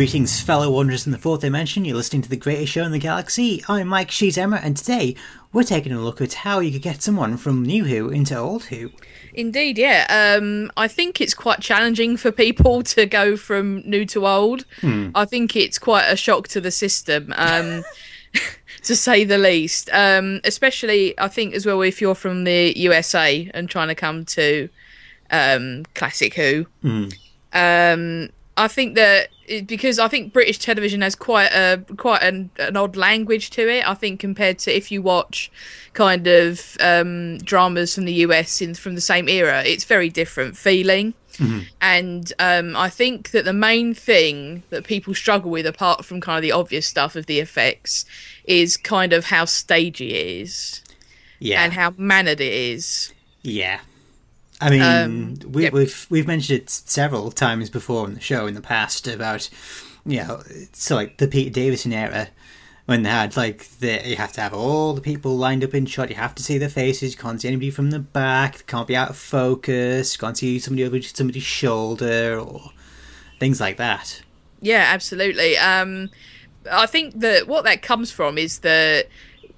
Greetings, fellow wanderers in the fourth dimension. You're listening to the greatest show in the galaxy. I'm Mike Sheet Emma, and today we're taking a look at how you could get someone from New Who into Old Who. Indeed, yeah. Um, I think it's quite challenging for people to go from new to old. Hmm. I think it's quite a shock to the system, um, to say the least. Um, especially, I think as well if you're from the USA and trying to come to um, Classic Who. Um, I think that because I think British television has quite a quite an, an odd language to it. I think compared to if you watch kind of um, dramas from the US in from the same era, it's very different feeling. And um, I think that the main thing that people struggle with, apart from kind of the obvious stuff of the effects, is kind of how stagey it is Yeah, and how mannered it is. yeah. I mean, Um, we, yep. we've we've mentioned it several times before on the show in the past about you know, so like the Peter Davison era when they had like the you have to have all the people lined up in shot. You have to see their faces. You can't see anybody from the back. Can't be out of focus. Can't see somebody over somebody's shoulder or things like that. Yeah, absolutely. Um, I think that what that comes from is that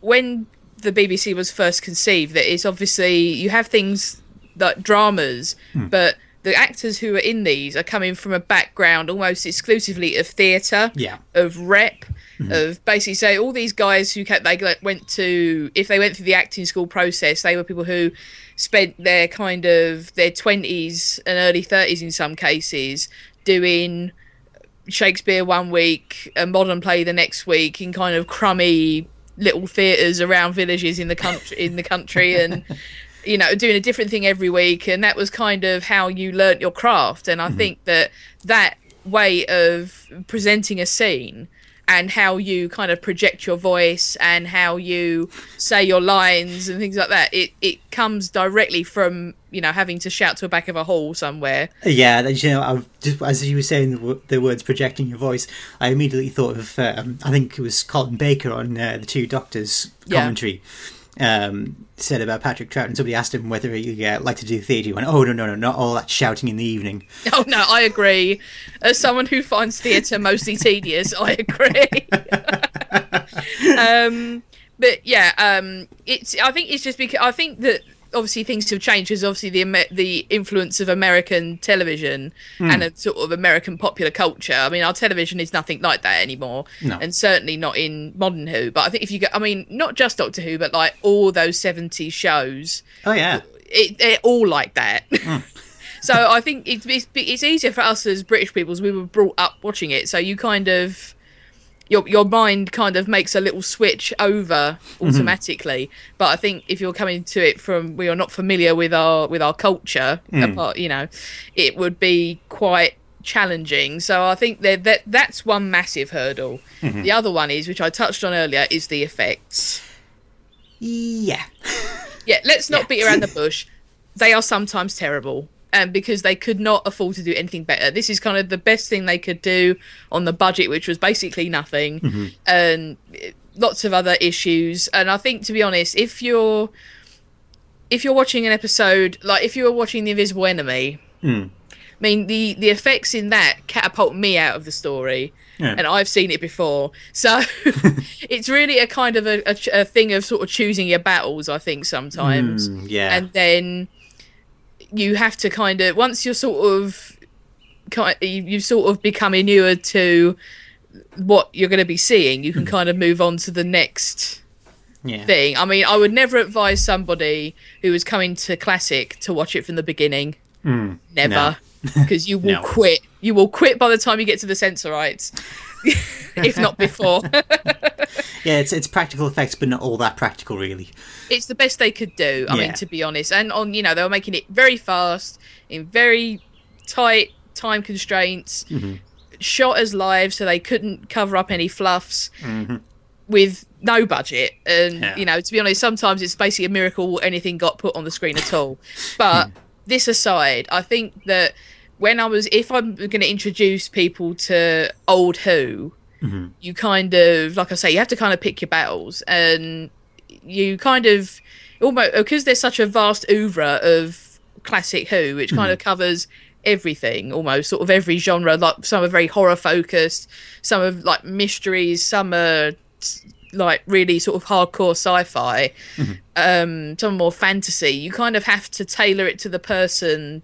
when the BBC was first conceived, that is obviously you have things like dramas, hmm. but the actors who are in these are coming from a background almost exclusively of theatre, Yeah. of rep, hmm. of basically say all these guys who kept, they went to if they went through the acting school process, they were people who spent their kind of their twenties and early thirties in some cases doing Shakespeare one week, a modern play the next week, in kind of crummy little theatres around villages in the country in the country and you know doing a different thing every week and that was kind of how you learnt your craft and i think that that way of presenting a scene and how you kind of project your voice and how you say your lines and things like that it it comes directly from you know having to shout to the back of a hall somewhere Yeah, you know, I, just as you were saying the, the words projecting your voice, I immediately thought of um, I think it was Colin Baker on uh, the Two Doctors Yeah. commentary. Um, said about Patrick Troughton, and somebody asked him whether he uh, liked to do theatre. He went, "Oh no, no, no, not all that shouting in the evening." Oh no, I agree. As someone who finds theatre mostly tedious, I agree. um, but yeah, um, it's. I think it's just because I think that obviously things have changed because obviously the the influence of American television hmm. and a sort of American popular culture. I mean, our television is nothing like that anymore, No. and certainly not in modern Who. But I think if you go, I mean, not just Doctor Who, but like all those '70s shows Oh yeah, it, they're all like that. Hmm. so I think it's, it's it's easier for us as British people, as we were brought up watching it. So you kind of your your mind kind of makes a little switch over mm-hmm. automatically. But I think if you're coming to it from we are not familiar with our with our culture, mm. apart, you know, it would be quite challenging. So I think that that that's one massive hurdle. Mm-hmm. The other one is, which I touched on earlier, is the effects. yeah, Yeah, let's not Yeah. beat around the bush. They are sometimes terrible. And because they could not afford to do anything better. This is kind of the best thing they could do on the budget, which was basically nothing. And eh, lots of other issues. And I think to be honest, if you're if you're watching an episode like if you were watching The Invisible Enemy, I mean the the effects in that catapult me out of the story. Yeah. And I've seen it before, so it's really a kind of a, a, a thing of sort of choosing your battles. I think sometimes, Mm, yeah, and then you have to kind of once you're sort of you sort of become inured to what you're going to be seeing you can hmm. kind of move on to the next yeah. thing. I mean i would never advise somebody who is coming to classic to watch it from the beginning. Hmm. Never. Because you will No. quit. You will quit by the time you get to the Sensorites. If not before Yeah, it's it's practical effects, but not all that practical, really. it's the best they could do. I Yeah. mean, to be honest, and on you know they were making it very fast in very tight time constraints, Mm-hmm. shot as live, so they couldn't cover up any fluffs with no budget. And Mm-hmm. Yeah. you know, to be honest, sometimes it's basically a miracle anything got put on the screen at all. But this aside, I think that when I was, if I'm going to introduce people to old Who, Mm-hmm. you kind of, like I say, you have to kind of pick your battles, and you kind of almost because there's such a vast oeuvre of classic Who, which kind of mm-hmm. covers everything almost sort of every genre like some are very horror focused some are like mysteries some are like really sort of hardcore sci-fi. Mm-hmm. Um some more fantasy. You kind of have to tailor it to the person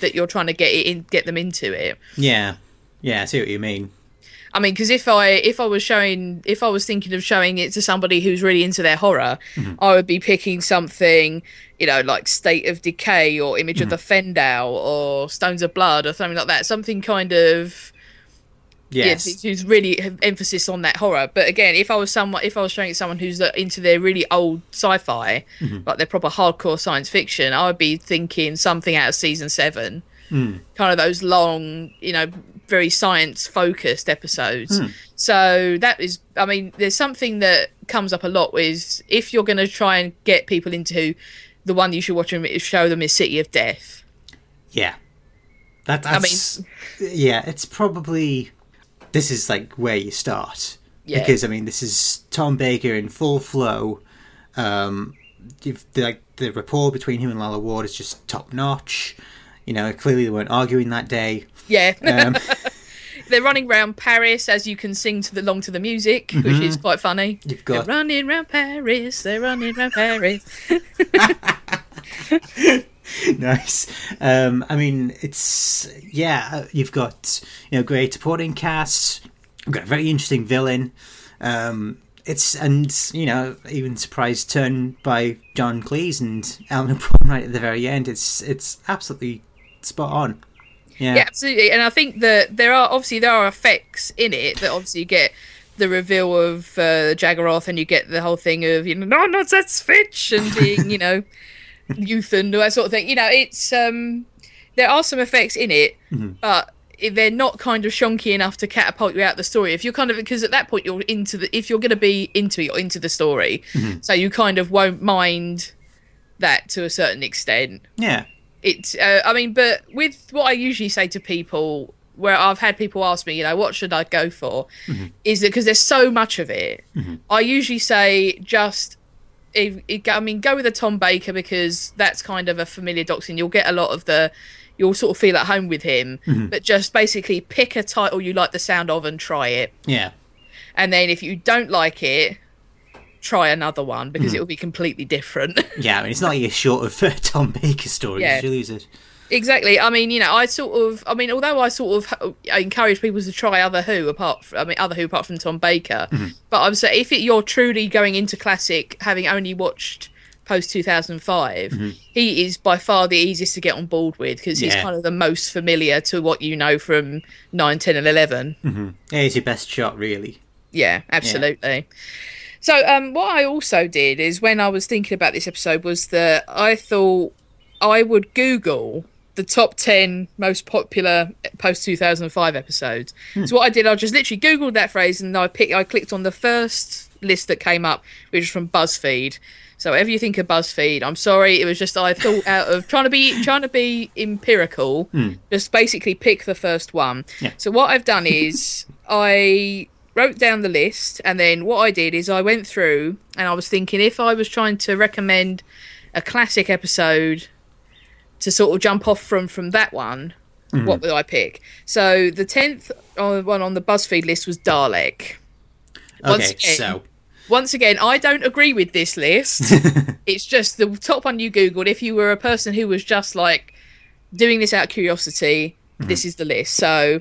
that you're trying to get it in get them into it. Yeah. Yeah, I see what you mean. I mean, because if I if I was showing if I was thinking of showing it to somebody who's really into their horror, mm-hmm. I would be picking something, you know, like State of Decay or Image of mm-hmm. the Fendahl or Stones of Blood or something like that. Something kind of Yes. yeah, who's really emphasis on that horror. But again, if I was someone if I was showing it someone who's into their really old sci-fi, mm-hmm. like their proper hardcore science fiction, I would be thinking something out of season seven mm. kind of those long, you know, very science focused episodes. So that is, I mean, there's something that comes up a lot is if you're going to try and get people into the one you should watch and show them is City of Death. Yeah. That, that's, yeah, it's probably this is like where you start Yeah. because I mean this is Tom Baker in full flow. Um, you've, like the rapport between him and Lalla Ward is just top notch. You know, clearly they weren't arguing that day. Yeah. Um, They're running around Paris as you can sing to the along to the music, which is quite funny. You've got- They're running around Paris. They're running around Paris. nice. Um, I mean, it's yeah. uh, You've got you know great supporting cast. You've got a very interesting villain. Um, it's and you know even surprise turn by John Cleese and Eleanor Bron right at the very end. It's it's absolutely spot on. Yeah. Yeah, absolutely. And I think that there are obviously there are effects in it that obviously you get the reveal of uh, Jagaroth and you get the whole thing of you know no no that's Fitch and being you know youth and all that sort of thing. You know, it's um there are some effects in it, but they're not kind of shonky enough to catapult you out the story. If you're kind of because at that point you're into the if you're going to be into it, you're into the story, so you kind of won't mind that to a certain extent Yeah. It's uh, i mean but with what i usually say to people where i've had people ask me you know what should i go for? Mm-hmm. Is that because there's so much of it mm-hmm. i usually say just if, if, i mean go with a tom baker because that's kind of a familiar doctrine. You'll get a lot of the you'll sort of feel at home with him mm-hmm. but just basically pick a title you like the sound of and try it. Yeah. and then if you don't like it try another one because hmm. it will be completely different Yeah. I mean, it's not you're short of uh, Tom Baker story. Yeah. You lose it. Exactly. I mean, you know, I sort of, I mean, although I sort of I encourage people to try other Who apart, from, I mean, other Who apart from Tom Baker. Mm-hmm. But I would say if it, you're truly going into classic, having only watched post 2005, mm-hmm. he is by far the easiest to get on board with because he's Yeah. kind of the most familiar to what you know from 9, 10, and 11. Mm-hmm. Yeah, it's your best shot, really. Yeah, absolutely. So, um, what I also did is when I was thinking about this episode was that I thought I would Google the top 10 most popular post 2005 episodes. So, what I did, I just literally Googled that phrase and I picked, I clicked on the first list that came up, which was from BuzzFeed. So, whatever you think of BuzzFeed, I'm sorry, it was just I thought out of trying to be trying to be empirical, just basically pick the first one. Yeah. So, what I've done is I wrote down the list and then what I did is I went through and I was thinking if I was trying to recommend a classic episode to sort of jump off from from that one, mm-hmm. what would I pick? So the tenth one on the BuzzFeed list was Dalek. Once Okay, again- so Once again, I don't agree with this list. it's just the top one you googled. If you were a person who was just like doing this out of curiosity, mm-hmm. this is the list. So,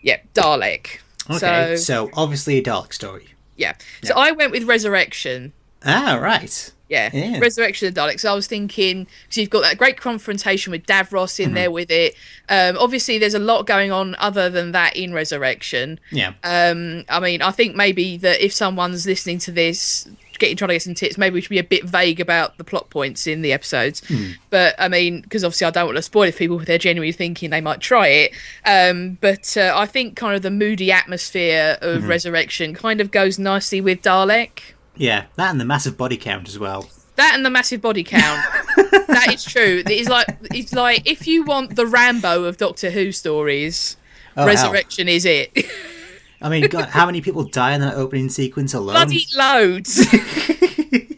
yeah, Dalek. Okay, So, so obviously a Dalek story. yeah. So I went with Resurrection. Ah, right. Yeah. Yeah. Resurrection of the Daleks. So I was thinking because you've got that great confrontation with Davros in Mm-hmm. there with it. Um, obviously, there's a lot going on other than that in Resurrection. Yeah. Um, I mean, I think maybe that if someone's listening to this, getting trying to get some tips, maybe we should be a bit vague about the plot points in the episodes. But I mean, because obviously I don't want to spoil if people if they're genuinely thinking they might try it. Um, but uh, I think kind of the moody atmosphere of Resurrection kind of goes nicely with Dalek. Yeah, that and the massive body count as well. That and the massive body count. that is true. It's like it's like if you want the Rambo of Doctor Who stories, Oh, hell. Resurrection is it. I mean, God, how many people die in that opening sequence alone? Bloody loads.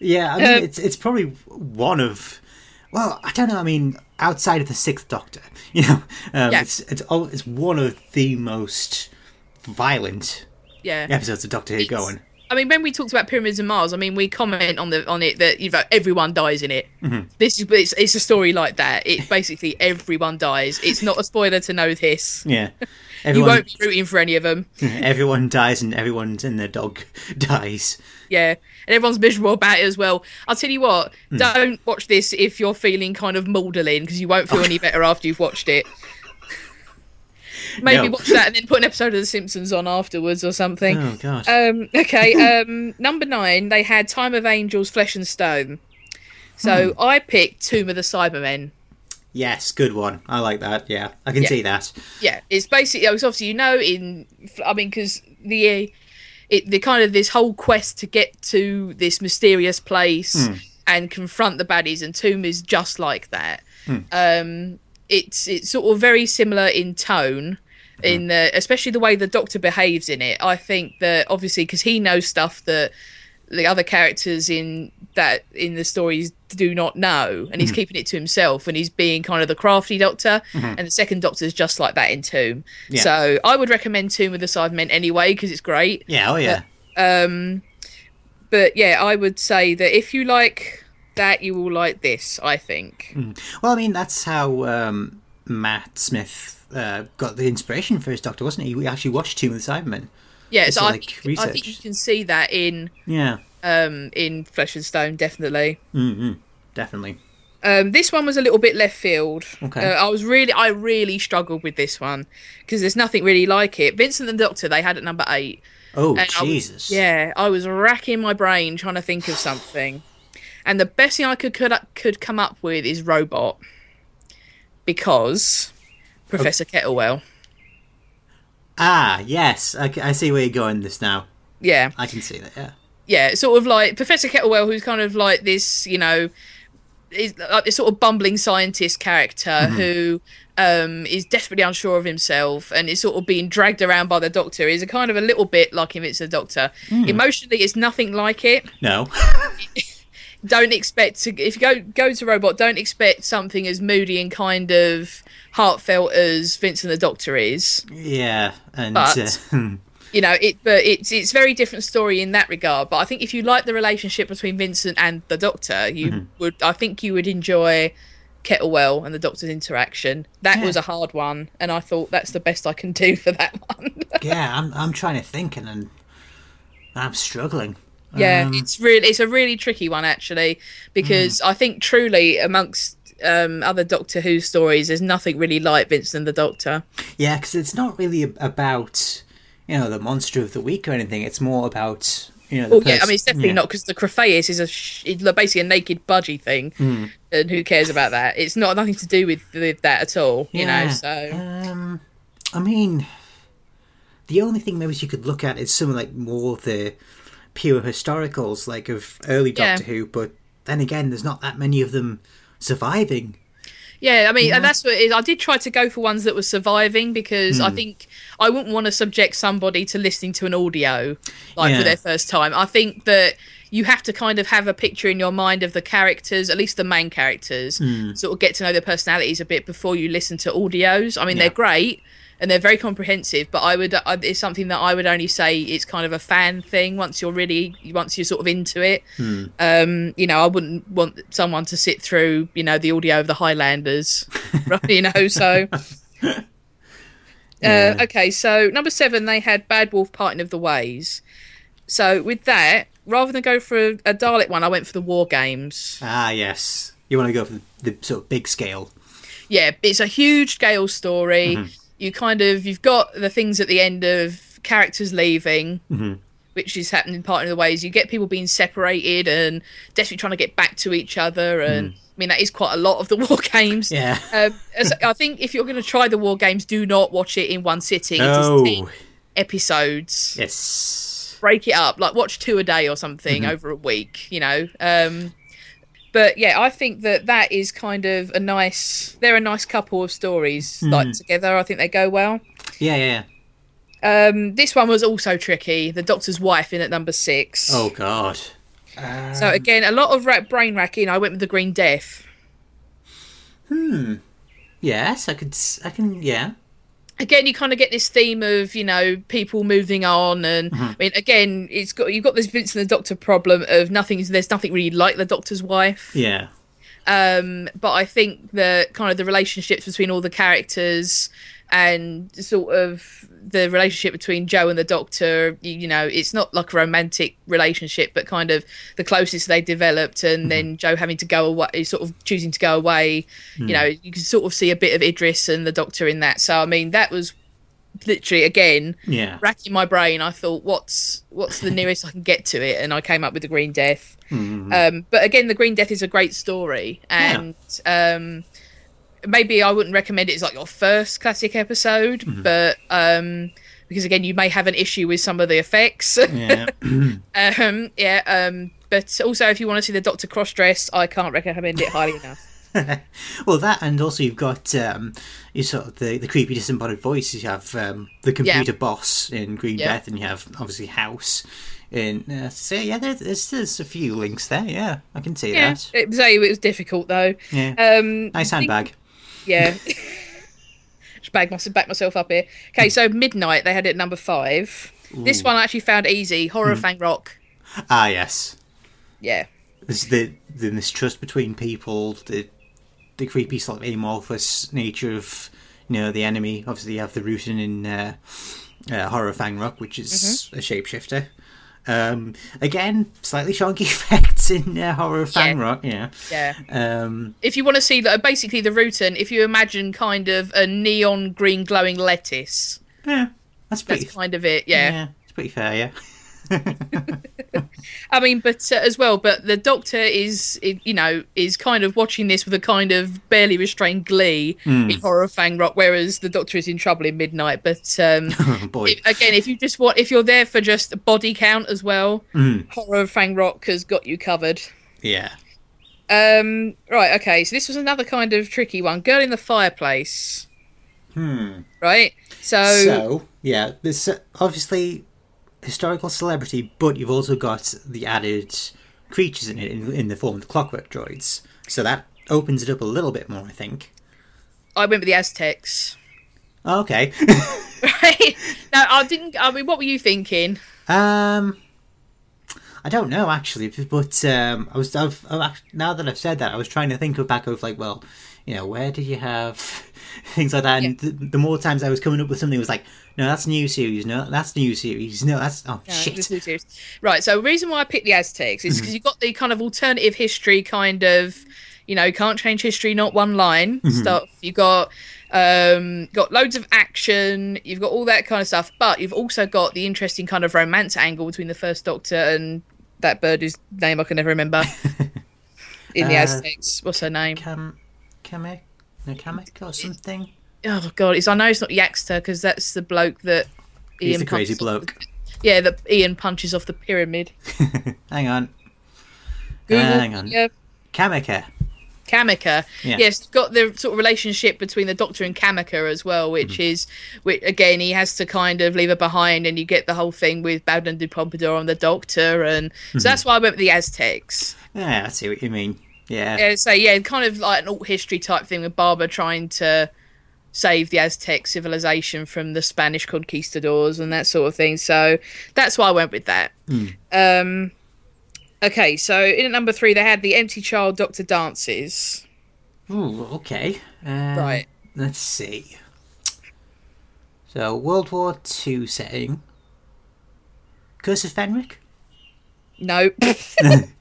Yeah, I mean, Um, it's it's probably one of Well, I don't know. I mean, outside of the Sixth Doctor, you know, um, Yeah. it's it's all, it's one of the most violent Yeah. episodes of Doctor Who It's- going. I mean, when we talked about Pyramids and Mars, I mean, we comment on the on it that you know everyone dies in it. Mm-hmm. This is it's, it's a story like that. It basically everyone dies. It's not a spoiler to know this. Yeah, You won't be rooting for any of them. everyone dies and everyone's and their dog dies. Yeah, and everyone's miserable about it as well. I'll tell you what, Hmm. don't watch this if you're feeling kind of maudlin because you won't feel any better after you've watched it. Maybe No. watch that and then put an episode of The Simpsons on afterwards or something. Oh god. Um, okay, um, number nine, they had Time of Angels, Flesh and Stone. So Hmm. I picked Tomb of the Cybermen. yes, good one. I like that. Yeah, I can Yeah. see that. Yeah, it's basically, it's obviously, you know, in, I mean, because the, it, the kind of this whole quest to get to this mysterious place and confront the baddies, and Tomb is just like that. Um, it's it's sort of very similar in tone. In the, especially the way the Doctor behaves in it, I think that obviously because he knows stuff that the other characters in that in the stories do not know and he's keeping it to himself and he's being kind of the crafty doctor and the second doctor is just like that in tomb Yeah. so i would recommend tomb with the Cybermen anyway because it's great Yeah. Oh yeah. um but yeah i would say that if you like that you will like this i think Well, I mean, that's how um, Matt Smith uh, got the inspiration for his Doctor, wasn't he? We actually watched Tomb of the Cybermen. yeah It's so I, like think, I think you can see that in Yeah. um in flesh and stone definitely Mm-hmm. Definitely. Um, this one was a little bit left field. Okay. Uh, I was really, I really struggled with this one because there's nothing really like it. Vincent and the Doctor, they had at number eight. Oh And I was- Jesus. yeah, I was racking my brain trying to think of something, and the best thing I could could, could come up with is robot, because Professor Kettlewell. Ah, yes. I see where you're going. This now. Yeah, I can see that. Yeah. yeah, sort of like Professor Kettlewell, who's kind of like this, you know, is like this sort of bumbling scientist character who um, is desperately unsure of himself and is sort of being dragged around by the Doctor. Is a kind of a little bit like him. It's the Doctor. Emotionally, it's nothing like it. No. Don't expect to if you go go to Robot. Don't expect something as moody and kind of heartfelt as Vincent the Doctor is. yeah. And But- uh, you know it but it's it's very different story in that regard but i think if you like the relationship between vincent and the doctor you Mm-hmm. would i think you would enjoy kettlewell and the doctor's interaction that Yeah. was a hard one and i thought that's the best i can do for that one yeah, I'm I'm trying to think and, and I'm struggling. Yeah Um, it's really it's a really tricky one actually because Mm. i think truly amongst um, other doctor who stories there's nothing really like vincent and the doctor Yeah, because it's not really about you know the monster of the week or anything. It's more about you know. The Well, yeah, I mean, it's definitely yeah. not because the Krafayis is a sh- it's basically a naked budgie thing, Hmm. and who cares about that? It's not nothing to do with, with that at all, you know. So Um, I mean, the only thing maybe you could look at is some like more of the pure historicals, like of early Yeah. Doctor Who. But then again, there's not that many of them surviving. yeah, I mean, and that's what it is. I did try to go for ones that were surviving because Hmm. I think I wouldn't want to subject somebody to listening to an audio like Yeah. for their first time. I think that you have to kind of have a picture in your mind of the characters, at least the main characters, Hmm. sort of get to know their personalities a bit before you listen to audios. I mean, Yeah. they're great and they're very comprehensive, but I would I, it's something that I would only say it's kind of a fan thing. Once you're really once you're sort of into it, Hmm. um, you know, I wouldn't want someone to sit through you know the audio of the Highlanders, you know. So, Yeah. uh, okay, so number seven, they had Bad Wolf Parting of the Ways. So with that, rather than go for a, a Dalek one, I went for the War Games. Ah, yes. You want to go for the, the sort of big scale. yeah, it's a huge scale story. You kind of you've got the things at the end of characters leaving, which is happening part of the ways. You get people being separated and desperately trying to get back to each other, and I mean that is quite a lot of the war games. Yeah. Um, as- I think if you're going to try the war games, do not watch it in one sitting. It is Oh, episodes yes. break it up like watch two a day or something Mm-hmm. over a week you know um but yeah i think that that is kind of a nice they're a nice couple of stories Mm. like together i think they go well Yeah, yeah. um this one was also tricky the doctor's wife in at number six Oh God. so again a lot of ra- brain racking i went with the green death Hmm. Yes, I could. I can. Yeah. Again you kind of get this theme of you know people moving on and Mm-hmm. i mean again it's got you've got this vincent the doctor problem of nothing there's nothing really like the doctor's wife Yeah. um but i think the kind of the relationships between all the characters and sort of the relationship between jo and the doctor you, you know it's not like a romantic relationship but kind of the closest they developed and then jo having to go away sort of choosing to go away you know you can sort of see a bit of idris and the doctor in that. So i mean that was literally again Yeah. racking my brain. I thought what's what's the nearest i can get to it? And i came up with the green death. Um, but again the green death is a great story and um, maybe i wouldn't recommend it as like your first classic episode but um, because again you may have an issue with some of the effects Yeah. um, yeah um, but also if you want to see the doctor cross dress i can't recommend it highly enough well, that and also you've got um, you sort of the the creepy disembodied voices. You have um, the computer boss in Green Yeah. Death, and you have obviously House. In uh, so yeah, there, there's there's a few links there. Yeah, I can see yeah that. it was, it was difficult though Yeah, um, nice think- handbag. Yeah. Just bag myself, back myself up here. Okay, so Midnight, they had it at number five. This one I actually found easy. Horror Fang Rock. Ah, yes. Yeah. There's the the mistrust between people, the the creepy sort of amorphous nature of you know the enemy. Obviously, you have the Rutan in uh, uh, horror Fang Rock, which is a shapeshifter. Um, again, slightly shonky effects in uh, horror Yeah. Rock. Yeah. Yeah. Um, If you want to see, like, basically, the Rutan, if you imagine kind of a neon green glowing lettuce, yeah, that's pretty. that's kind of it. Yeah. yeah, it's pretty fair. Yeah. I mean, but uh, as well, but the Doctor is, you know, is kind of watching this with a kind of barely restrained glee in Horror Fang Rock, whereas the Doctor is in trouble in Midnight. But um, Oh, boy. if- again, if you just want, if you're there for just a body count as well, Horror Fang Rock has got you covered. yeah. Um, right, okay, so this was another kind of tricky one. Girl in the Fireplace. Hmm. Right? So, So yeah, uh, obviously historical celebrity, but you've also got the added creatures in it in, in the form of the clockwork droids. So that opens it up a little bit more, I think. I went with the Aztecs. Okay. Right? no, I didn't. I mean, what were you thinking? um, I don't know actually, but um, I was I've, I've now that I've said that, I was trying to think of back of like, well, you know, where did you have things like that? And the, the more times I was coming up with something, it was like, no, that's new series. No, that's new series. No, that's oh No, shit. Right. So, the reason why I picked the Aztecs is because you've got the kind of alternative history, kind of, you know, can't change history, not one line stuff. You got um got loads of action you've got all that kind of stuff but you've also got the interesting kind of romance angle between the first doctor and that bird whose name i can never remember in the Uh, aztecs what's her name Cam, Kamek, no Kamek or something. oh god it's i know it's not yaxter because that's the bloke that He's the crazy bloke. the- yeah that ian punches off the pyramid Hang on, Google, hang on. yeah Kameka. Kamika. Yeah. Yes, got the sort of relationship between the Doctor and Kamika as well, which Mm-hmm. is, which, again, he has to kind of leave her behind, and you get the whole thing with Bowden de Pompadour on the Doctor, and Mm-hmm. so that's why I went with the Aztecs. Yeah, I see what you mean. Yeah, Yeah, so yeah, kind of like an alt history type thing with Barbara trying to save the Aztec civilization from the Spanish conquistadors and that sort of thing. So that's why I went with that. Hmm. Um, okay, so in at number three, they had the Empty Child Doctor dances. Ooh, okay. Um, Right. Let's see. So, World War Two setting. Curse of Fenric? No. Um,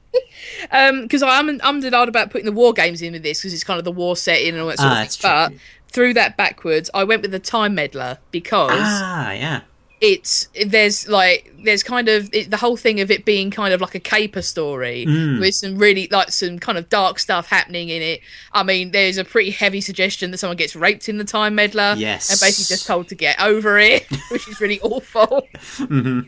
because I'm I'm denied about putting the war games in with this because it's kind of the war setting and all that sort Ah, of thing. But through that backwards, I went with the time meddler because Ah, yeah. it's there's like there's kind of it, the whole thing of it being kind of like a caper story Mm. with some really like some kind of dark stuff happening in it. I mean, there's a pretty heavy suggestion that someone gets raped in the time meddler, Yes. and basically just told to get over it, which is really awful. hmm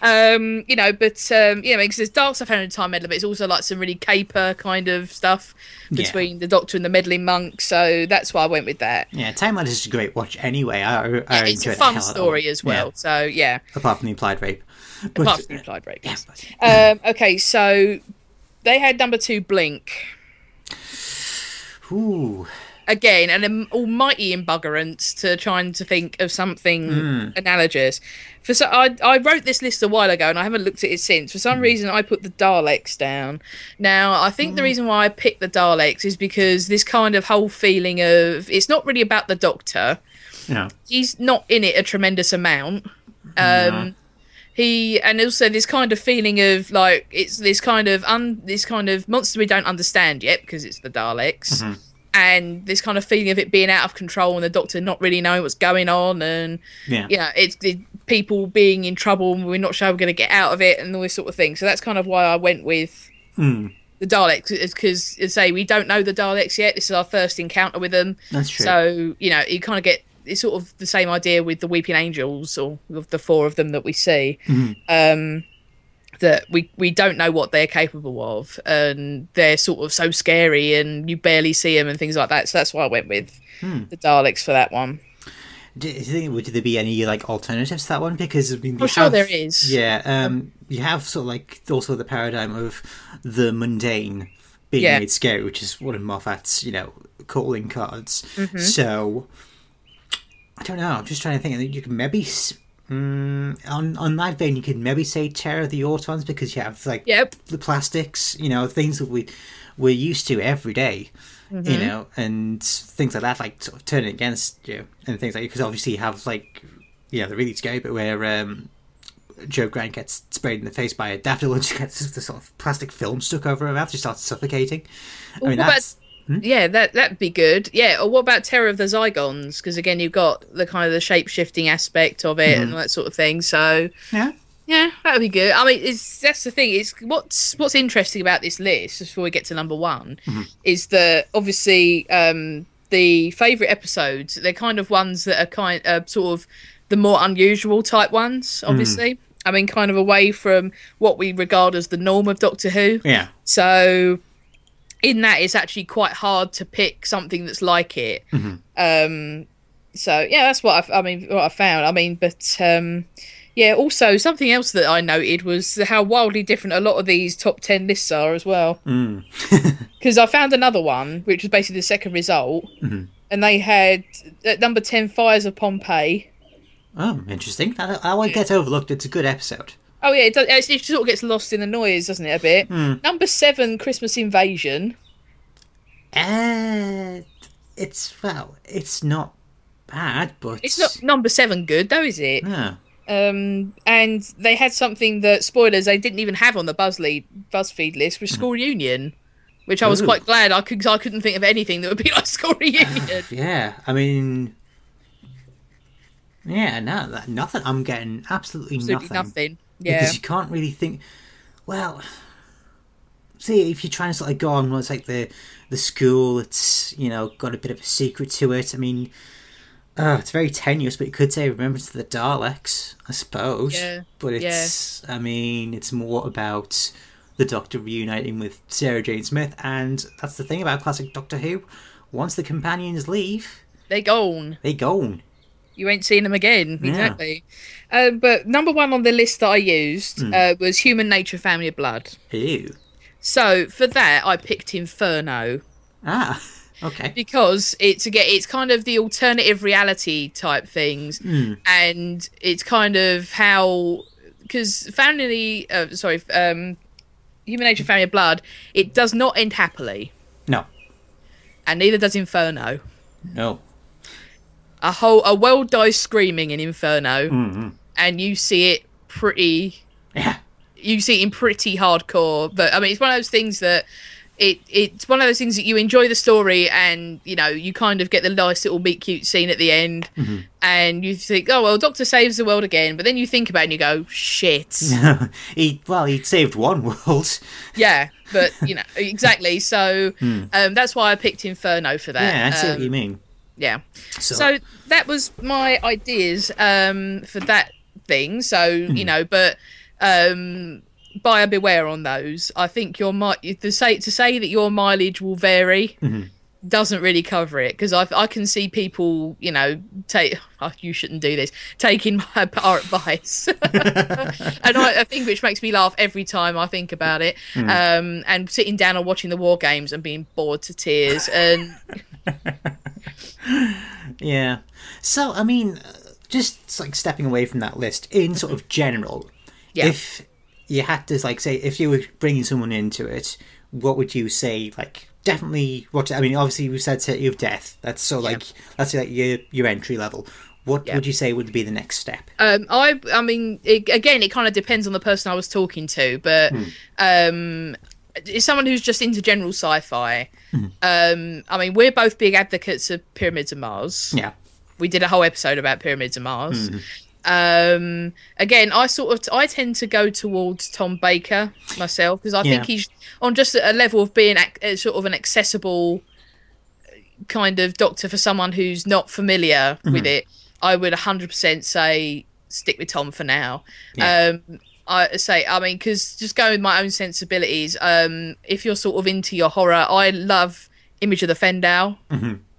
Um, you know, but um, yeah, because there's dark stuff happening in time meddler, but it's also like some really caper kind of stuff Yeah. between the Doctor and the meddling monk. So that's why I went with that. Yeah, Time Lad is a great watch anyway. I, I Yeah, it's a the fun hell out of story as well. Yeah, So yeah, apart from the implied rape. But, apart from the implied rape. yeah, yes. but- Um, okay, so they had number two Blink. Ooh. Again an almighty embuggerance to trying to think of something Hmm. analogous. For so, I I wrote this list a while ago and I haven't looked at it since. For Hmm. some reason, I put the Daleks down. Now I think the reason why I picked the Daleks is because this kind of whole feeling of it's not really about the Doctor. No. He's not in it a tremendous amount. Um, he and also this kind of feeling of like it's this kind of un this kind of monster we don't understand yet because it's the Daleks, and this kind of feeling of it being out of control and the Doctor not really knowing what's going on and Yeah. yeah, it's it, people being in trouble and we're not sure we're going to get out of it and all this sort of thing. So that's kind of why I went with Mm. the Daleks because, as I say, we don't know the Daleks yet. This is our first encounter with them. That's true. So you know, you kind of get it's sort of the same idea with the Weeping Angels or the four of them that we see. Mm-hmm. Um, that we we don't know what they're capable of, and they're sort of so scary, and you barely see them and things like that. So that's why I went with Hmm. the Daleks for that one. Do you think would there be any like alternatives to that one? Because I mean, I'm you sure have- there is. Yeah, um, you have sort of like also the paradigm of the mundane being Yeah. made scary, which is one of Moffat's you know calling cards. Mm-hmm. So I don't know. I'm just trying to think. You can maybe. Mm, on on that vein, you could maybe say Terror of the Autons because you have like Yep. the plastics, you know, things that we we're used to every day, Mm-hmm. you know, and things like that, like sort of turning against you and things like because obviously you have like yeah the really scary bit where um, Jo Grant gets sprayed in the face by a daffodil and she gets the sort of plastic film stuck over her mouth. She starts suffocating. I mean what that's Yeah, that that'd be good. Yeah, or what about Terror of the Zygons? Because again, you've got the kind of the shape shifting aspect of it and that sort of thing. So yeah yeah, that would be good. I mean, it's that's the thing. It's what's what's interesting about this list. Before we get to number one, is that obviously um, the favorite episodes. They're kind of ones that are kind uh, sort of the more unusual type ones. Obviously, I mean, kind of away from what we regard as the norm of Doctor Who. yeah So in that, it's actually quite hard to pick something that's like it. Um, so yeah, that's what I, I mean. What I found. I mean, but um, yeah. Also, something else that I noted was how wildly different a lot of these top ten lists are as well. Because I found another one, which was basically the second result, and they had at number ten, Fires of Pompeii. oh interesting that that won't get overlooked. It's a good episode. Oh yeah, it, does, it sort of gets lost in the noise, doesn't it? A bit. Number seven, Christmas Invasion. Uh, it's well, it's not bad, but It's not number seven good though, is it? No. Um, and they had something that spoilers they didn't even have on the Buzzlead BuzzFeed list was School Reunion, which I was Ooh. quite glad I could. I couldn't think of anything that would be like School Reunion. Yeah, I mean, yeah, no, nothing. I'm getting absolutely, Absolutely nothing, nothing. Yeah, because you can't really think. Well, see, if you're trying to sort of go on, well, it's like the the school. It's you know got a bit of a secret to it. I mean, uh, it's very tenuous, but you could say remembrance to the Daleks, I suppose. Yeah, But it's, I mean, it's more about the Doctor reuniting with Sarah Jane Smith, and that's the thing about classic Doctor Who. Once the companions leave, they gone. they gone. You ain't seen them again. Yeah. Exactly. Uh, but number one on the list that I used Hmm. uh, was Human Nature, Family of Blood. Ew. So for that, I picked Inferno. Ah, okay. because it's again it's kind of the alternative reality type things and it's kind of how because family uh, sorry um human nature family of blood it does not end happily No, and neither does inferno no. A whole a world dies screaming in inferno. Mm-hmm. and you see it pretty Yeah, you see it in pretty hardcore but i mean it's one of those things that it it's one of those things that you enjoy the story and you know you kind of get the nice little meet cute scene at the end. And you think oh well doctor saves the world again but then you think about it and you go shit. He well, he saved one world. yeah but you know exactly. So um, that's why i picked inferno for that. Yeah, I see what Um, you mean. Yeah So, so that was my ideas um, for that thing. So you know, but um, buyer beware on those. I think your mi- to say to say that your mileage will vary. Doesn't really cover it because I I can see people you know take oh, you shouldn't do this taking my our advice and I, I think which makes me laugh every time I think about it um, and sitting down and watching the war games and being bored to tears and Yeah. So, I mean, just like stepping away from that list, in sort of general, Yeah. if you had to, like, say, if you were bringing someone into it, what would you say, like, definitely what I mean, obviously, we said City of Death. That's sort of Yeah. like, that's like your, your entry level. What Yeah. would you say would be the next step? Um, I, I mean, it, again, it kind of depends on the person I was talking to, but um, it's someone who's just into general sci-fi. Um, I mean, we're both big advocates of Pyramids of Mars. Yeah. We did a whole episode about Pyramids of Mars. Um, again, I sort of I tend to go towards Tom Baker myself because I Yeah. think he's on just a level of being ac- uh, sort of an accessible kind of doctor for someone who's not familiar with it. I would 100% say stick with Tom for now. Yeah. Um, I say, I mean, because just going with my own sensibilities, um, if you're sort of into your horror, I love Image of the Fendahl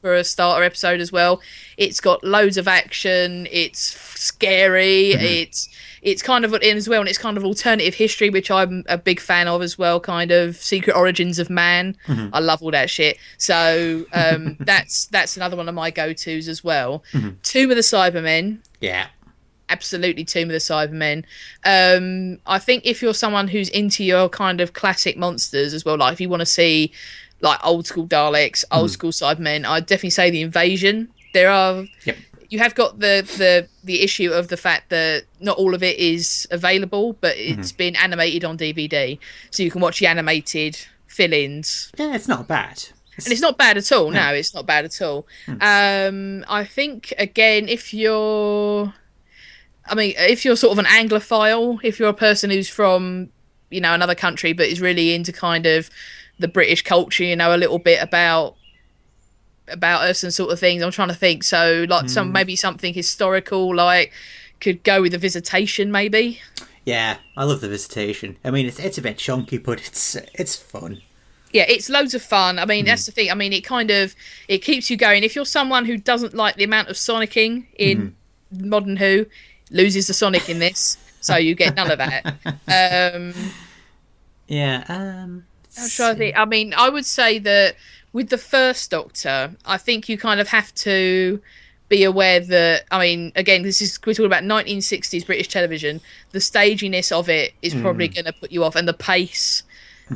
for a starter episode as well. It's got loads of action. It's scary. It's it's kind of in as well, and it's kind of alternative history, which I'm a big fan of as well. Kind of Secret Origins of Man. I love all that shit. So um, that's that's another one of my go tos as well. Tomb of the Cybermen Yeah. Absolutely Tomb of the Cybermen. Um, I think if you're someone who's into your kind of classic monsters as well, like if you want to see like old school Daleks, old school Cybermen, I'd definitely say the Invasion. There are Yep. you have got the the the issue of the fact that not all of it is available, but it's been animated on DVD, so you can watch the animated fill-ins Yeah, it's not bad. and it's not bad at all. No, it's not bad at all. Um, I think again, if you're, I mean, if you're sort of an Anglophile, if you're a person who's from, you know, another country but is really into kind of the British culture, you know, a little bit about about us and sort of things. I'm trying to think. So like some hmm. maybe something historical, like could go with a visitation, maybe. Yeah, I love the visitation. I mean, it's it's a bit chunky, but it's it's fun. yeah it's loads of fun i mean that's hmm. the thing i mean it kind of it keeps you going if you're someone who doesn't like the amount of sonicking in hmm. modern who loses the sonic in this so you get none of that. Um Yeah. Um. i'm trying to think i mean i would say that with the first doctor i think you kind of have to be aware that i mean again this is we're talking about 1960s british television. The staginess of it is probably going to put you off and the pace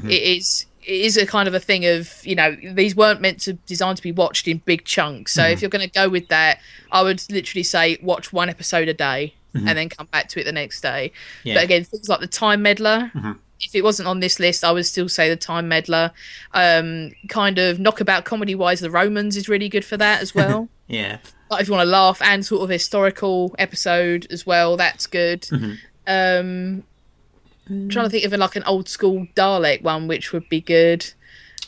it is it is a kind of a thing of you know these weren't meant to designed to be watched in big chunks. So if you're going to go with that i would literally say watch one episode a day and then come back to it the next day. Yeah. but again things like the time meddler if it wasn't on this list i would still say the time meddler. Um kind of knockabout comedy wise the romans is really good for that as well. Yeah. like if you want to laugh and sort of historical episode as well that's good. Um I'm trying to think of like an old school dalek one which would be good.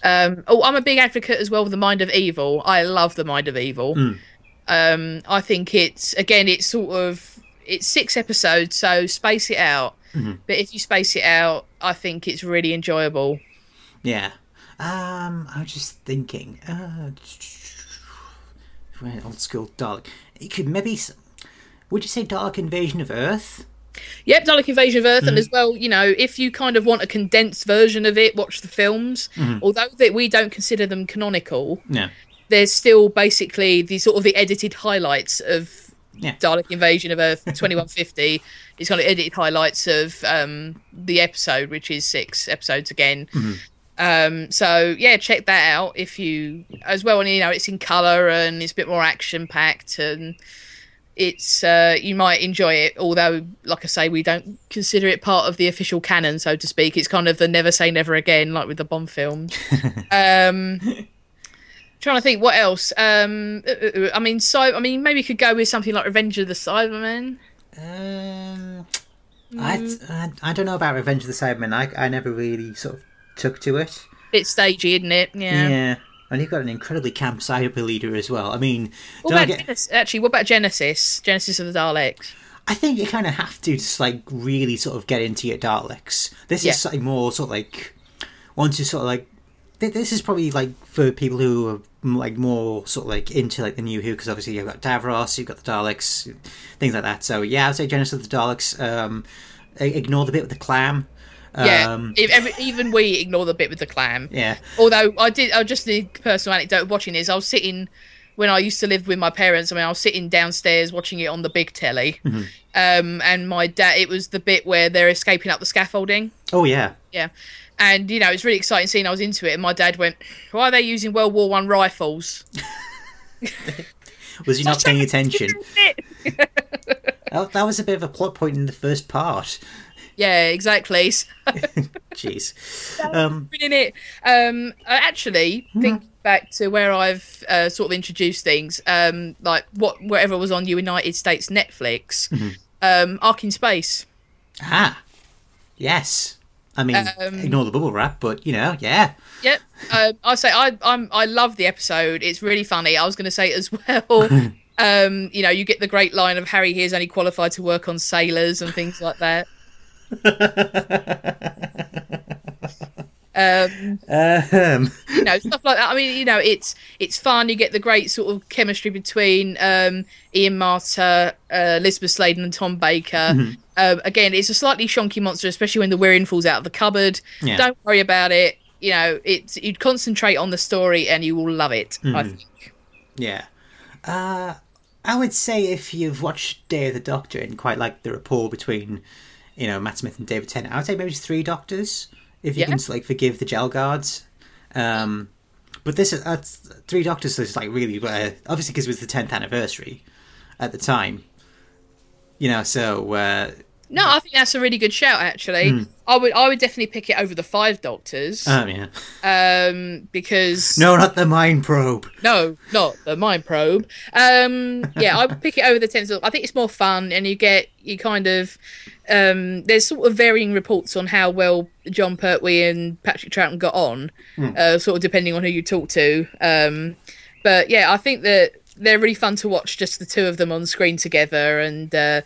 Um oh i'm a big advocate as well of the mind of evil. I love the mind of evil. Um i think it's again it's sort of it's six episodes so space it out but if you space it out i think it's really enjoyable Yeah. Um. I was just thinking. Uh. Old school Dalek. It could maybe. Would you say Dalek Invasion of Earth? Yep, Dalek Invasion of Earth, and as well, you know, if you kind of want a condensed version of it, watch the films. Although that we don't consider them canonical, No. there's still basically the sort of the edited highlights of Yeah. Dalek Invasion of Earth 2150. It's kind of edited highlights of um, the episode, which is six episodes again. Um, so yeah, check that out if you as well. And you know, it's in color and it's a bit more action packed and it's uh, you might enjoy it. Although, like I say, we don't consider it part of the official canon, so to speak. It's kind of the never say never again, like with the Bond films. um, trying to think what else. Um, uh, uh, uh, I mean, so I mean, maybe you could go with something like Revenge of the Cybermen. Um. I, I I don't know about Revenge of the Cybermen. I I never really sort of took to it. Bit stagey, isn't it? Yeah. Yeah. And you've got an incredibly camp cyber leader as well. I mean, What about get, Genesis? Actually, what about Genesis? Genesis of the Daleks. I think you kind of have to just like really sort of get into your Daleks. This Yeah. is like more sort of like once you sort of like th- this is probably like for people who are like more sort of like into like the new Who because obviously you've got Davros, you've got the Daleks, things like that. So yeah, I'd say Genesis of the Daleks. Um, ignore the bit with the clam. Yeah, Um, even we ignore the bit with the clam. yeah. Although I did, I just the personal anecdote of watching this. I was sitting when I used to live with my parents. I mean, I was sitting downstairs watching it on the big telly, um, and my dad. It was the bit where they're escaping up the scaffolding. Oh yeah. Yeah, and you know it's really exciting scene. I was into it, and my dad went, "Why are they using World War One rifles?" Was he not paying attention? That, that was a bit of a plot point in the first part. Yeah, exactly. So, Jeez. Um, in it, um, I actually think back to where I've uh, sort of introduced things, um, like what whatever was on United States Netflix, um, Ark in Space. ah. Yes. I mean, Um, ignore the bubble wrap, but you know, yeah. Yep. Um, I say I I'm I love the episode. It's really funny. I was going to say as well. um, you know, you get the great line of Harry here's only qualified to work on sailors and things like that. um, Um, you know, stuff like that. I mean, you know, it's it's fun. You get the great sort of chemistry between um, Ian Marter, uh, Elizabeth Sladen, and Tom Baker. Um, again, it's a slightly shonky monster, especially when the Wirrn falls out of the cupboard. Yeah. Don't worry about it. You know, it's you concentrate on the story and you will love it. I think. yeah. Uh, I would say if you've watched Day of the Doctor and quite like the rapport between, you know, Matt Smith and David Tennant, I would say maybe three Doctors, if you Yeah. can like forgive the gel guards. Um, but this is that's three Doctors is like really uh, obviously because it was the tenth anniversary at the time. You know, so uh, No, I think that's a really good shout. Actually, I would I would definitely pick it over the Five Doctors um, yeah. um, because No, not the mind probe. No, not the mind probe. Um, yeah, I would pick it over the tensor. I think it's more fun, and you get you kind of um, there's sort of varying reports on how well Jon Pertwee and Patrick Troughton got on, uh, sort of depending on who you talk to. Um, but yeah, I think that they're really fun to watch, just the two of them on screen together, and uh,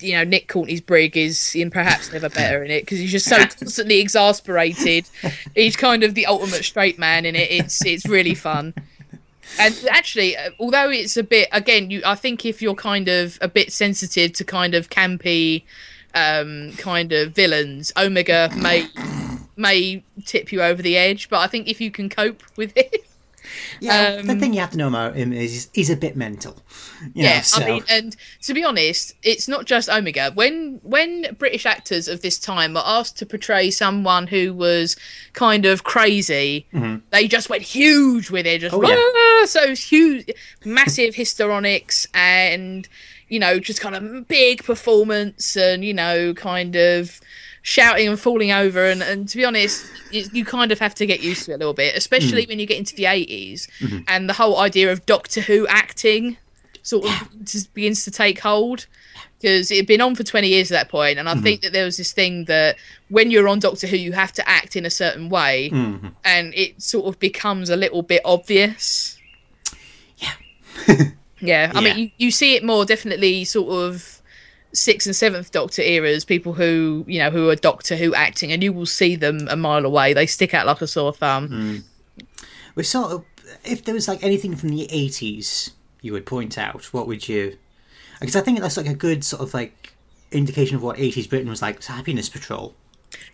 you know Nick Courtney's brig is in perhaps never better in it because he's just so constantly exasperated. He's kind of the ultimate straight man in it. It's it's really fun. And actually, uh, although it's a bit again, you I think if you're kind of a bit sensitive to kind of campy um kind of villains, Omega may may tip you over the edge, but I think if you can cope with it, Yeah, the Um, thing you have to know about him is he's a bit mental. You yeah, know, so. I mean, and to be honest, it's not just Omega. When when British actors of this time are asked to portray someone who was kind of crazy, they just went huge with it. Just Mm-hmm. Oh, yeah. "Ah!" so huge, massive histrionics, and you know, just kind of big performance, and you know, kind of shouting and falling over and, and to be honest you, you kind of have to get used to it a little bit especially Mm. when you get into the 80s Mm-hmm. and the whole idea of doctor who acting sort of just begins to take hold because it had been on for 20 years at that point and i Mm-hmm. think that there was this thing that when you're on doctor who you have to act in a certain way Mm-hmm. and it sort of becomes a little bit obvious Yeah. yeah i Yeah. mean you, you see it more definitely sort of sixth and seventh doctor eras people who you know who are doctor who acting and you will see them a mile away. They stick out like a sore thumb. Mm. we sort of if there was like anything from the 80s you would point out what would you because i think that's like a good sort of like indication of what 80s britain was like. Was happiness patrol.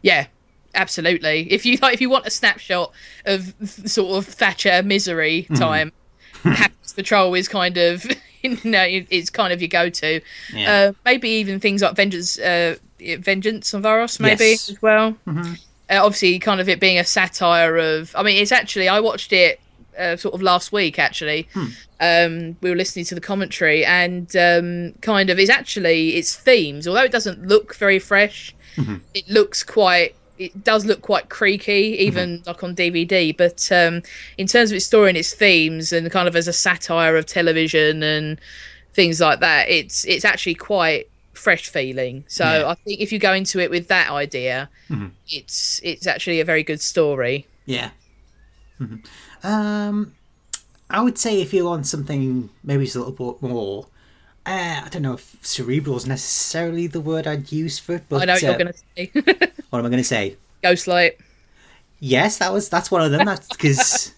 Yeah, absolutely. If you like, if you want a snapshot of sort of Thatcher misery time, Happiness Patrol is kind of you know it's kind of your go-to. Yeah. Uh, maybe even things like Vengeance, uh, Vengeance on Varos, maybe Yes. as well. Uh, obviously, kind of it being a satire of. I mean, it's actually I watched it. Uh, sort of last week, actually, um, we were listening to the commentary, and um, kind of it's actually its themes. Although it doesn't look very fresh, it looks quite it does look quite creaky even like on dvd but um in terms of its story and its themes and kind of as a satire of television and things like that it's it's actually quite fresh feeling. So Yeah. i think if you go into it with that idea it's it's actually a very good story. Yeah. Mhm. um i would say if you want something maybe it's a little bit more uh, I don't know if cerebral is necessarily the word I'd use for it, but i know what uh, you're gonna say what am I going to say? ghostlight Yes, that was that's one of them. That's because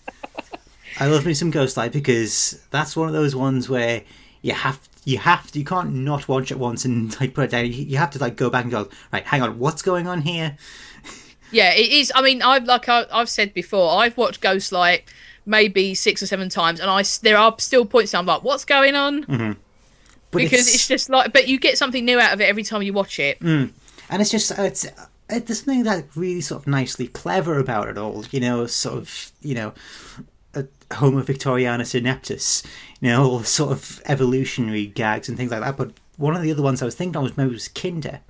I love me some Ghostlight because that's one of those ones where you have you have to, you can't not watch it once and like put it down. You have to like go back and go right. Hang on, what's going on here? Yeah, it is. I mean, I've like I, I've said before, I've watched Ghostlight maybe six or seven times, and I there are still points I'm like, what's going on? But Because it's, just like, but you get something new out of it every time you watch it. Hmm. and it's just it's there's something that really sort of nicely clever about it all. You know, sort of you know, Homo Victorianus ineptus. You know, all sort of evolutionary gags and things like that. But one of the other ones I was thinking of was maybe was Kinda.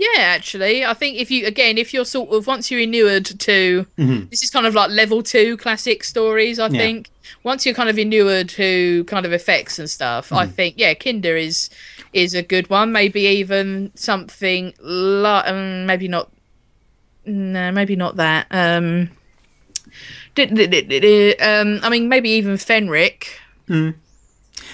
Yeah, actually, I think if you again, if you're sort of once you're inured to this is kind of like level two classic stories. I Yeah. think once you're kind of inured to kind of effects and stuff, I think yeah, Kinda is is a good one. Maybe even something like um, maybe not. No, maybe not that. Um, um, I mean, maybe even Fenric.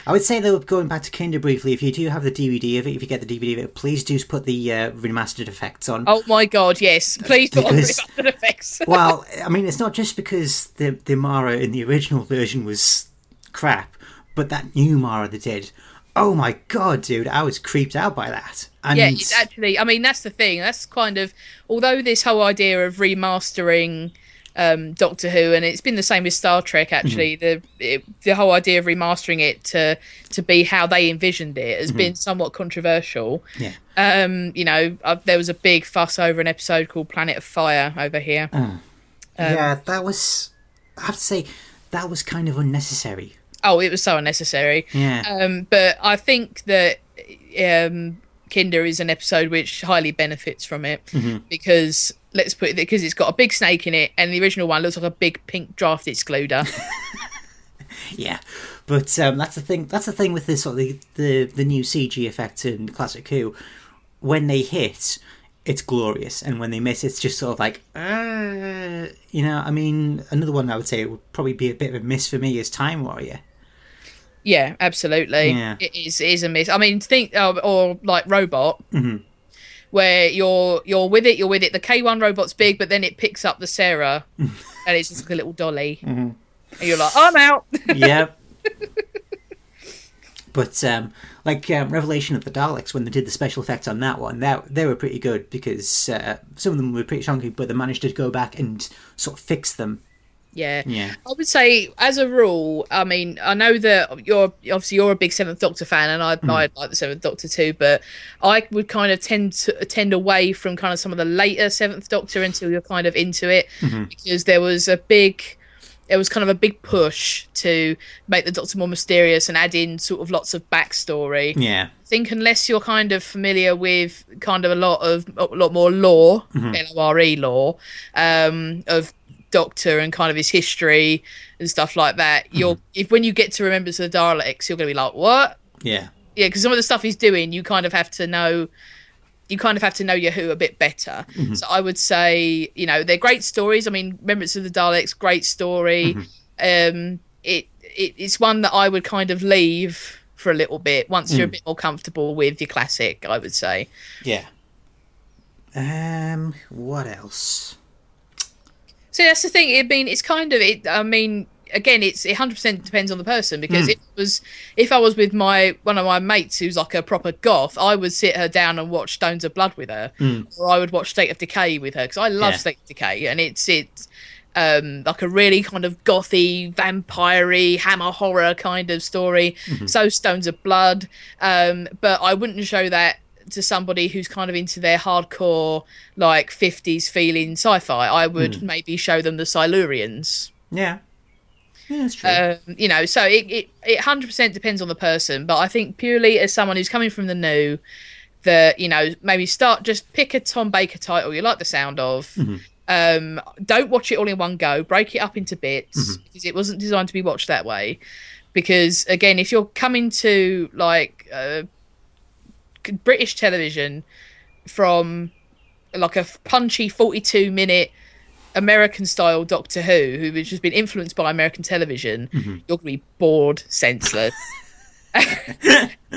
I would say though, going back to Kinda briefly, if you do have the DVD of it, if you get the DVD of it, please do put the uh, remastered effects on. Oh my god, yes! Please put on Because- remastered effects. Well, I mean, it's not just because the the Mara in the original version was crap, but that new Mara they did. Oh my god, dude! I was creeped out by that. And Yeah, actually. I mean, that's the thing. That's kind of. Although this whole idea of remastering um, Doctor Who, and it's been the same with Star Trek. Actually, the it, the whole idea of remastering it to to be how they envisioned it has been somewhat controversial. yeah, Um, you know, uh, there was a big fuss over an episode called Planet of Fire over here. yeah, that was. I have to say, that was kind of unnecessary. Oh, it was so unnecessary. Yeah, Um, but I think that um, Kinda is an episode which highly benefits from it because let's put it because it's got a big snake in it, and the original one looks like a big pink draft excluder. yeah. But um, that's the thing. That's the thing with this sort of the, the the new CG effect in Classic Who. When they hit, it's glorious, and when they miss, it's just sort of like, uh, you know. I mean, another one I would say it would probably be a bit of a miss for me is Time Warrior. Yeah, absolutely. Yeah. It is it is a miss. I mean, think uh, or like robot. Where you're you're with it, you're with it. The K1 robot's big, but then it picks up the Sarah, and it's just like a little dolly, and you're like, I'm out. yeah. But um, like um, Revelation of the Daleks, when they did the special effects on that one, that they were pretty good because uh, some of them were pretty chunky, but they managed to go back and sort of fix them. Yeah. Yeah. I would say, as a rule, I mean, I know that you're obviously you're a big Seventh Doctor fan, and I, mm. I like the Seventh Doctor too, but I would kind of tend to tend away from kind of some of the later Seventh Doctor until you're kind of into it, mm-hmm. because there was a big. There was kind of a big push to make the Doctor more mysterious and add in sort of lots of backstory. Yeah. I think unless you're kind of familiar with kind of a lot of a lot more lore, mm-hmm. L O R E lore, um, of Doctor and kind of his history and stuff like that, you're if when you get to Remembrance of the Daleks, you're gonna be like, what? Yeah. Yeah, because some of the stuff he's doing, you kind of have to know. You kind of have to know your Who a bit better. So I would say, you know, they're great stories. I mean, Remembrance of the Daleks, great story. Um, it, it it's one that I would kind of leave for a little bit once you're a bit more comfortable with your classic. I would say. Yeah. Um. What else? So that's the thing. I mean, it's kind of it. I mean, again, it's it hundred percent depends on the person because if it was if I was with my one of my mates who's like a proper goth, I would sit her down and watch Stones of Blood with her, or I would watch State of Decay with her because I love Yeah. State of Decay and it's it's um like a really kind of gothy, vampire hammer horror kind of story. So Stones of Blood, um, but I wouldn't show that to somebody who's kind of into their hardcore like 50s feeling sci-fi i would maybe show them the silurians. Yeah. Yeah, that's true. um, you know so it, it, it 100% depends on the person but i think purely as someone who's coming from the new that you know maybe start just pick a tom baker title you like the sound of. Um, don't watch it all in one go. Break it up into bits because it wasn't designed to be watched that way. Because again if you're coming to like uh, british television from like a punchy 42 minute American style Doctor Who, who has just been influenced by American television, mm-hmm. you're gonna be bored senseless.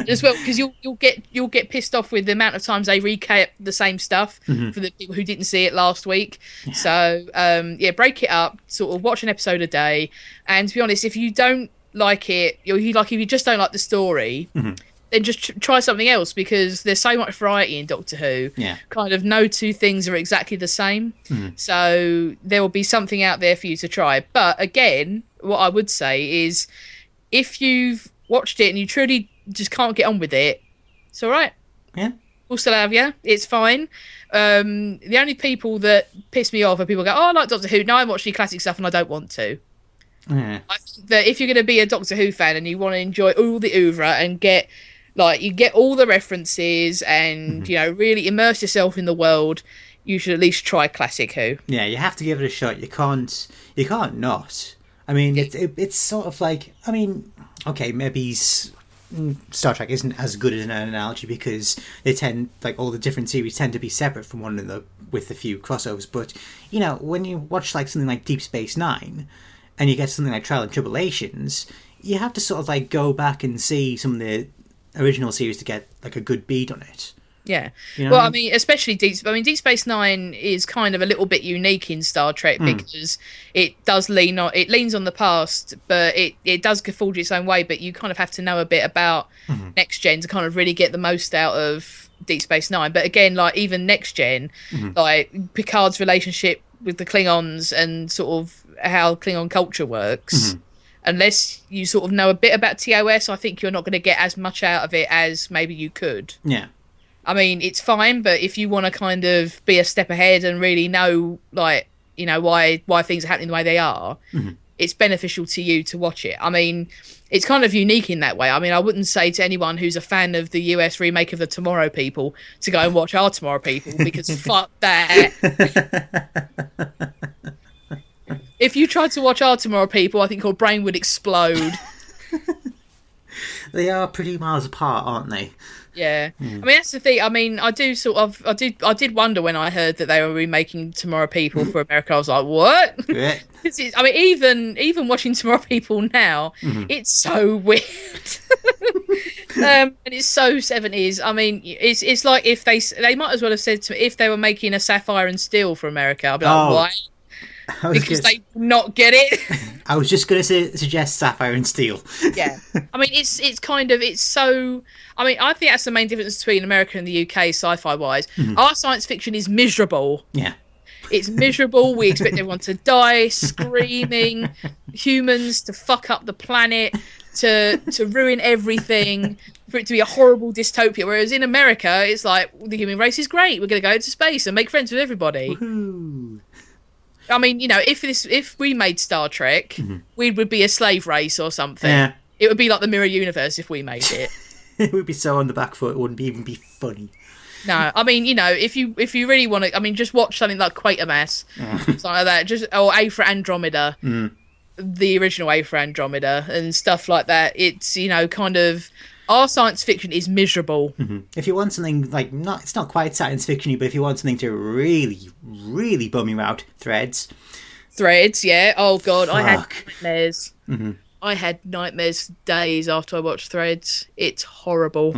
As well, because you'll you'll get you'll get pissed off with the amount of times they recap the same stuff mm-hmm. for the people who didn't see it last week. So um, yeah, break it up, sort of watch an episode a day. And to be honest, if you don't like it, you you like if you just don't like the story, mm-hmm. Then just tr- try something else because there's so much variety in Doctor Who. Yeah. Kind of no two things are exactly the same. So there will be something out there for you to try. But again, what I would say is if you've watched it and you truly just can't get on with it, it's all right. Yeah. We'll still have you. It's fine. Um, the only people that piss me off are people go, "Oh, I like Doctor Who." Now I'm watching classic stuff and I don't want to. Yeah. I think that if you're going to be a Doctor Who fan and you want to enjoy all the oeuvre and get like you get all the references and you know really immerse yourself in the world, you should at least try classic Who. Yeah, you have to give it a shot. You can't. You can't not. I mean, it's it, it's sort of like. I mean, okay, maybe mm, Star Trek isn't as good as an analogy because they tend like all the different series tend to be separate from one another with a few crossovers. But you know, when you watch like something like Deep Space Nine, and you get something like Trial and Tribble-ations, you have to sort of like go back and see some of the original series to get like a good bead on it. Yeah. You know well, I I mean, especially Deep. I mean, Deep Space Nine is kind of a little bit unique in Star Trek hmm. because it does lean on it leans on the past, but it it does forge its own way. But you kind of have to know a bit about hmm. next gen to kind of really get the most out of Deep Space Nine. But again, like even next gen, hmm. like Picard's relationship with the Klingons and sort of how Klingon culture works. Unless you sort of know a bit about TOS, I think you're not going to get as much out of it as maybe you could. Yeah. I mean, it's fine, but if you want to kind of be a step ahead and really know, like, you know, why why things are happening the way they are, mm-hmm. it's beneficial to you to watch it. I mean, it's kind of unique in that way. I mean, I wouldn't say to anyone who's a fan of the US remake of the Tomorrow People to go and watch our Tomorrow People because fuck that. if you tried to watch our Tomorrow People, I think your brain would explode. They are pretty miles apart, aren't they? Yeah, I mean that's the thing. I mean, I do sort of, I did, I did wonder when I heard that they were remaking Tomorrow People for America. I was like, what? Yeah. I mean, even even watching Tomorrow People now, it's so weird, um, and it's so seventies. I mean, it's it's like if they they might as well have said to me if they were making a Sapphire and Steel for America, I'd be like, Oh, why? I was, Because gonna- they not get it. I was just going to suggest Sapphire and Steel. yeah i mean it's it's kind of it's so i mean i think that's the main difference between america and the uk sci-fi wise mm-hmm. our science fiction is miserable yeah. it's miserable we expect everyone to die screaming humans to fuck up the planet to to ruin everything for it to be a horrible dystopia whereas in america it's like the human race is great we're going to go into space and make friends with everybody Ooh. I mean you know if this if we made star trek mm-hmm. we would be a slave race or something Yeah. it would be like the mirror universe if we made it. It would be so on the back foot, it wouldn't even be funny. no, I mean, you know, if you if you really want to, I mean, just watch something like Quatermass, mm. something like that, just or A for Andromeda, mm. the original A for Andromeda, and stuff like that. It's you know, kind of our science fiction is miserable. If you want something like not, it's not quite science fictiony, but if you want something to really, really bum you out, Threads. Threads, yeah. Oh god, I had Fuck. nightmares. I had nightmares days after I watched Threads. It's horrible.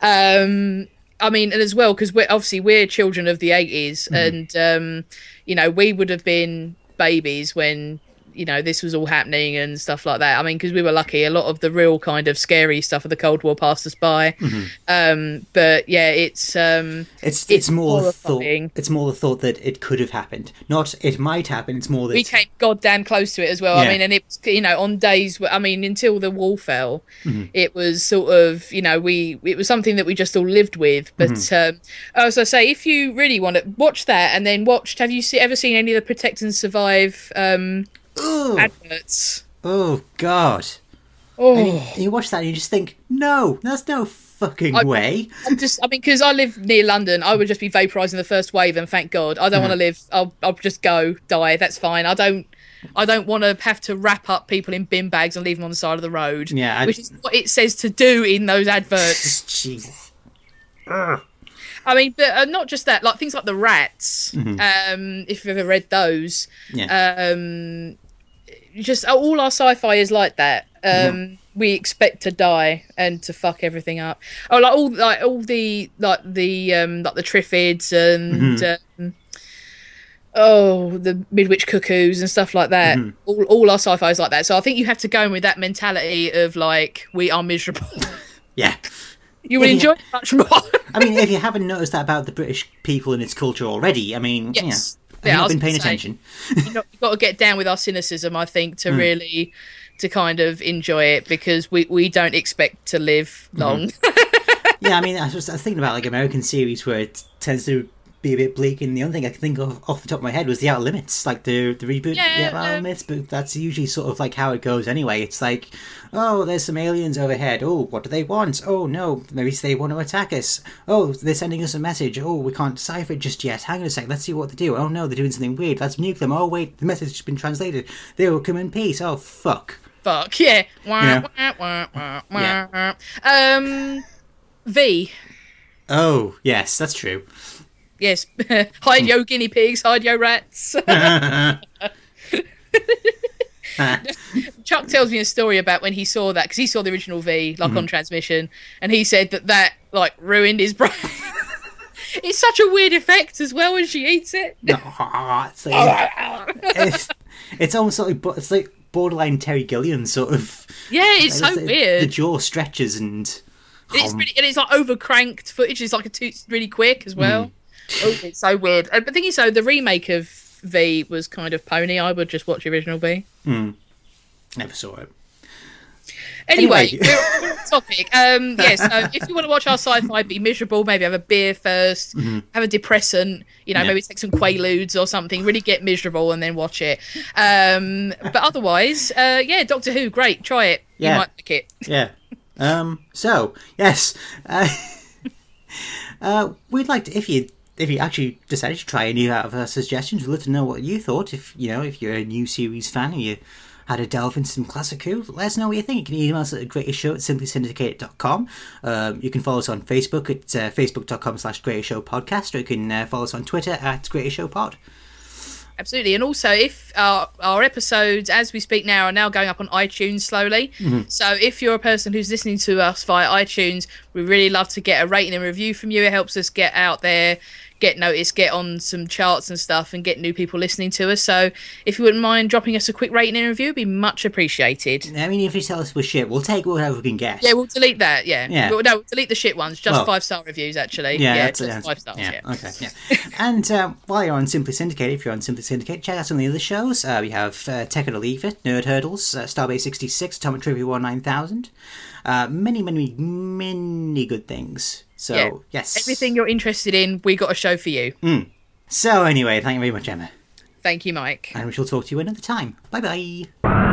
Um, I mean, and as well because we're obviously we're children of the 80s and um, you know we would have been babies when you know this was all happening and stuff like that. I mean, because we were lucky, a lot of the real kind of scary stuff of the Cold War passed us by. Um, but yeah, it's um, It's it's, It's more the thought. It's more the thought that it could have happened, not it might happen. It's more that we came goddamn close to it as well. I mean, and it's you know on days. I mean, until the wall fell, Mm-hmm. it was sort of you know we it was something that we just all lived with. But Mm-hmm. um, as I say, if you really want to watch that, and then watched, have you see, ever seen any of the Protect and Survive um, oh, adverts? oh god. Oh, And you, you watch that and you just think, no, there's no fucking I- way. I'm just. I mean, because I live near London, I would just be vaporizing the first wave, and thank God, I don't want to live. I'll I'll just go die. That's fine. I don't. I don't want to have to wrap up people in bin bags and leave them on the side of the road. Yeah, I- which is what it says to do in those adverts. Jesus. I mean, but uh, not just that. Like things like the rats. Um, if you've ever read those, Yeah. um, just all our sci-fi is like that. Um, We expect to die and to fuck everything up. Oh, like all like all the like the um like the Triffids and um, oh the Midwich Cuckoos and stuff like that. All all our sci-fi is like that. So I think you have to go in with that mentality of like we are miserable. yeah. You will enjoy it much more. I mean, if you haven't noticed that about the British people and its culture already, I mean, Yes. Yeah, have Yeah, you I not been paying say. attention? you know, you've got to get down with our cynicism, I think, to Hmm. really to kind of enjoy it because we, we don't expect to live Hmm. long. yeah, I mean, I was, I was thinking about like American series where it tends to be a bit bleak, and the only thing I can think of off the top of my head was the Outer Limits, like the the reboot, Yeah, the Outer um, Limits. But that's usually sort of like how it goes anyway. It's like, oh, there's some aliens overhead. Oh, what do they want? Oh no, maybe they want to attack us. Oh, they're sending us a message. Oh, we can't decipher it just yet. Hang on a sec, let's see what they do. Oh no, they're doing something weird. Let's nuke them. Oh wait, the message has been translated. They will come in peace. Oh fuck. Fuck yeah. Wah, Yeah. wah, wah, wah, wah. Yeah. Um, V. Oh yes, that's true. Yes. hide yo guinea pigs, hide yo rats. Chuck tells me a story about when he saw that because he saw the original V like Mm-hmm. on transmission, and he said that that like ruined his brain. it's such a weird effect as well when she eats it. it's, like, it's, it's almost like it's like borderline Terry Gilliam sort of. Yeah, it's so It's weird. The jaw stretches and. It's really, and it's like overcranked footage. It's like a two, really quick as well. Mm. Oh, it's so weird. And the thing is, though, the remake of V was kind of pony. I would just watch the original V. Never saw it. Anyway, Anyway. we're, we're topic. Um, yeah, so if you want to watch our sci-fi, be miserable. Maybe have a beer 1st have a depressant. You know, Mm-hmm. Yeah. maybe take some Quaaludes or something. Really get miserable and then watch it. Um, but otherwise, uh, yeah, Doctor Who, great. Try it. Yeah. You might like it. Yeah. Um. So yes. Uh, uh, we'd like to if you if you actually decided to try any out of our suggestions, we'd love to know what you thought. If you know if you're a new series fan and you had a delve into some classic Who, let us know what you think. You can email us at greatest show at simplysyndicated.com. Um, you can follow us on Facebook at uh, facebook.com slash greatest show podcast, or you can uh, follow us on Twitter at greatest show pod. Absolutely. And also, if our, our episodes, as we speak now, are now going up on iTunes slowly. So if you're a person who's listening to us via iTunes, we really love to get a rating and review from you. It helps us get out there, get noticed, get on some charts and stuff, and get new people listening to us. So if you wouldn't mind dropping us a quick rating and review, it'd be much appreciated. I mean, if you tell us we're shit, we'll take whatever we can get. Yeah, we'll delete that. Yeah. Yeah. Well, no, we'll delete the shit ones. Just Well- five star reviews, actually. Yeah, Yeah, that's, just that's- five stars. Yeah. Okay, yeah. and uh, while you're on Simply Syndicate, if you're on Simply Syndicate, check out some of the other shows. Uh, we have uh, Tech It or Leave It, Nerd Hurdles, uh, Starbase 66, Atomic Trivia 19000. Uh, many, many, many good things. So, Yeah. yes. Everything you're interested in, we got a show for you. Hmm. So, anyway, thank you very much, Emma. Thank you, Mike. And we shall talk to you another time. Bye bye.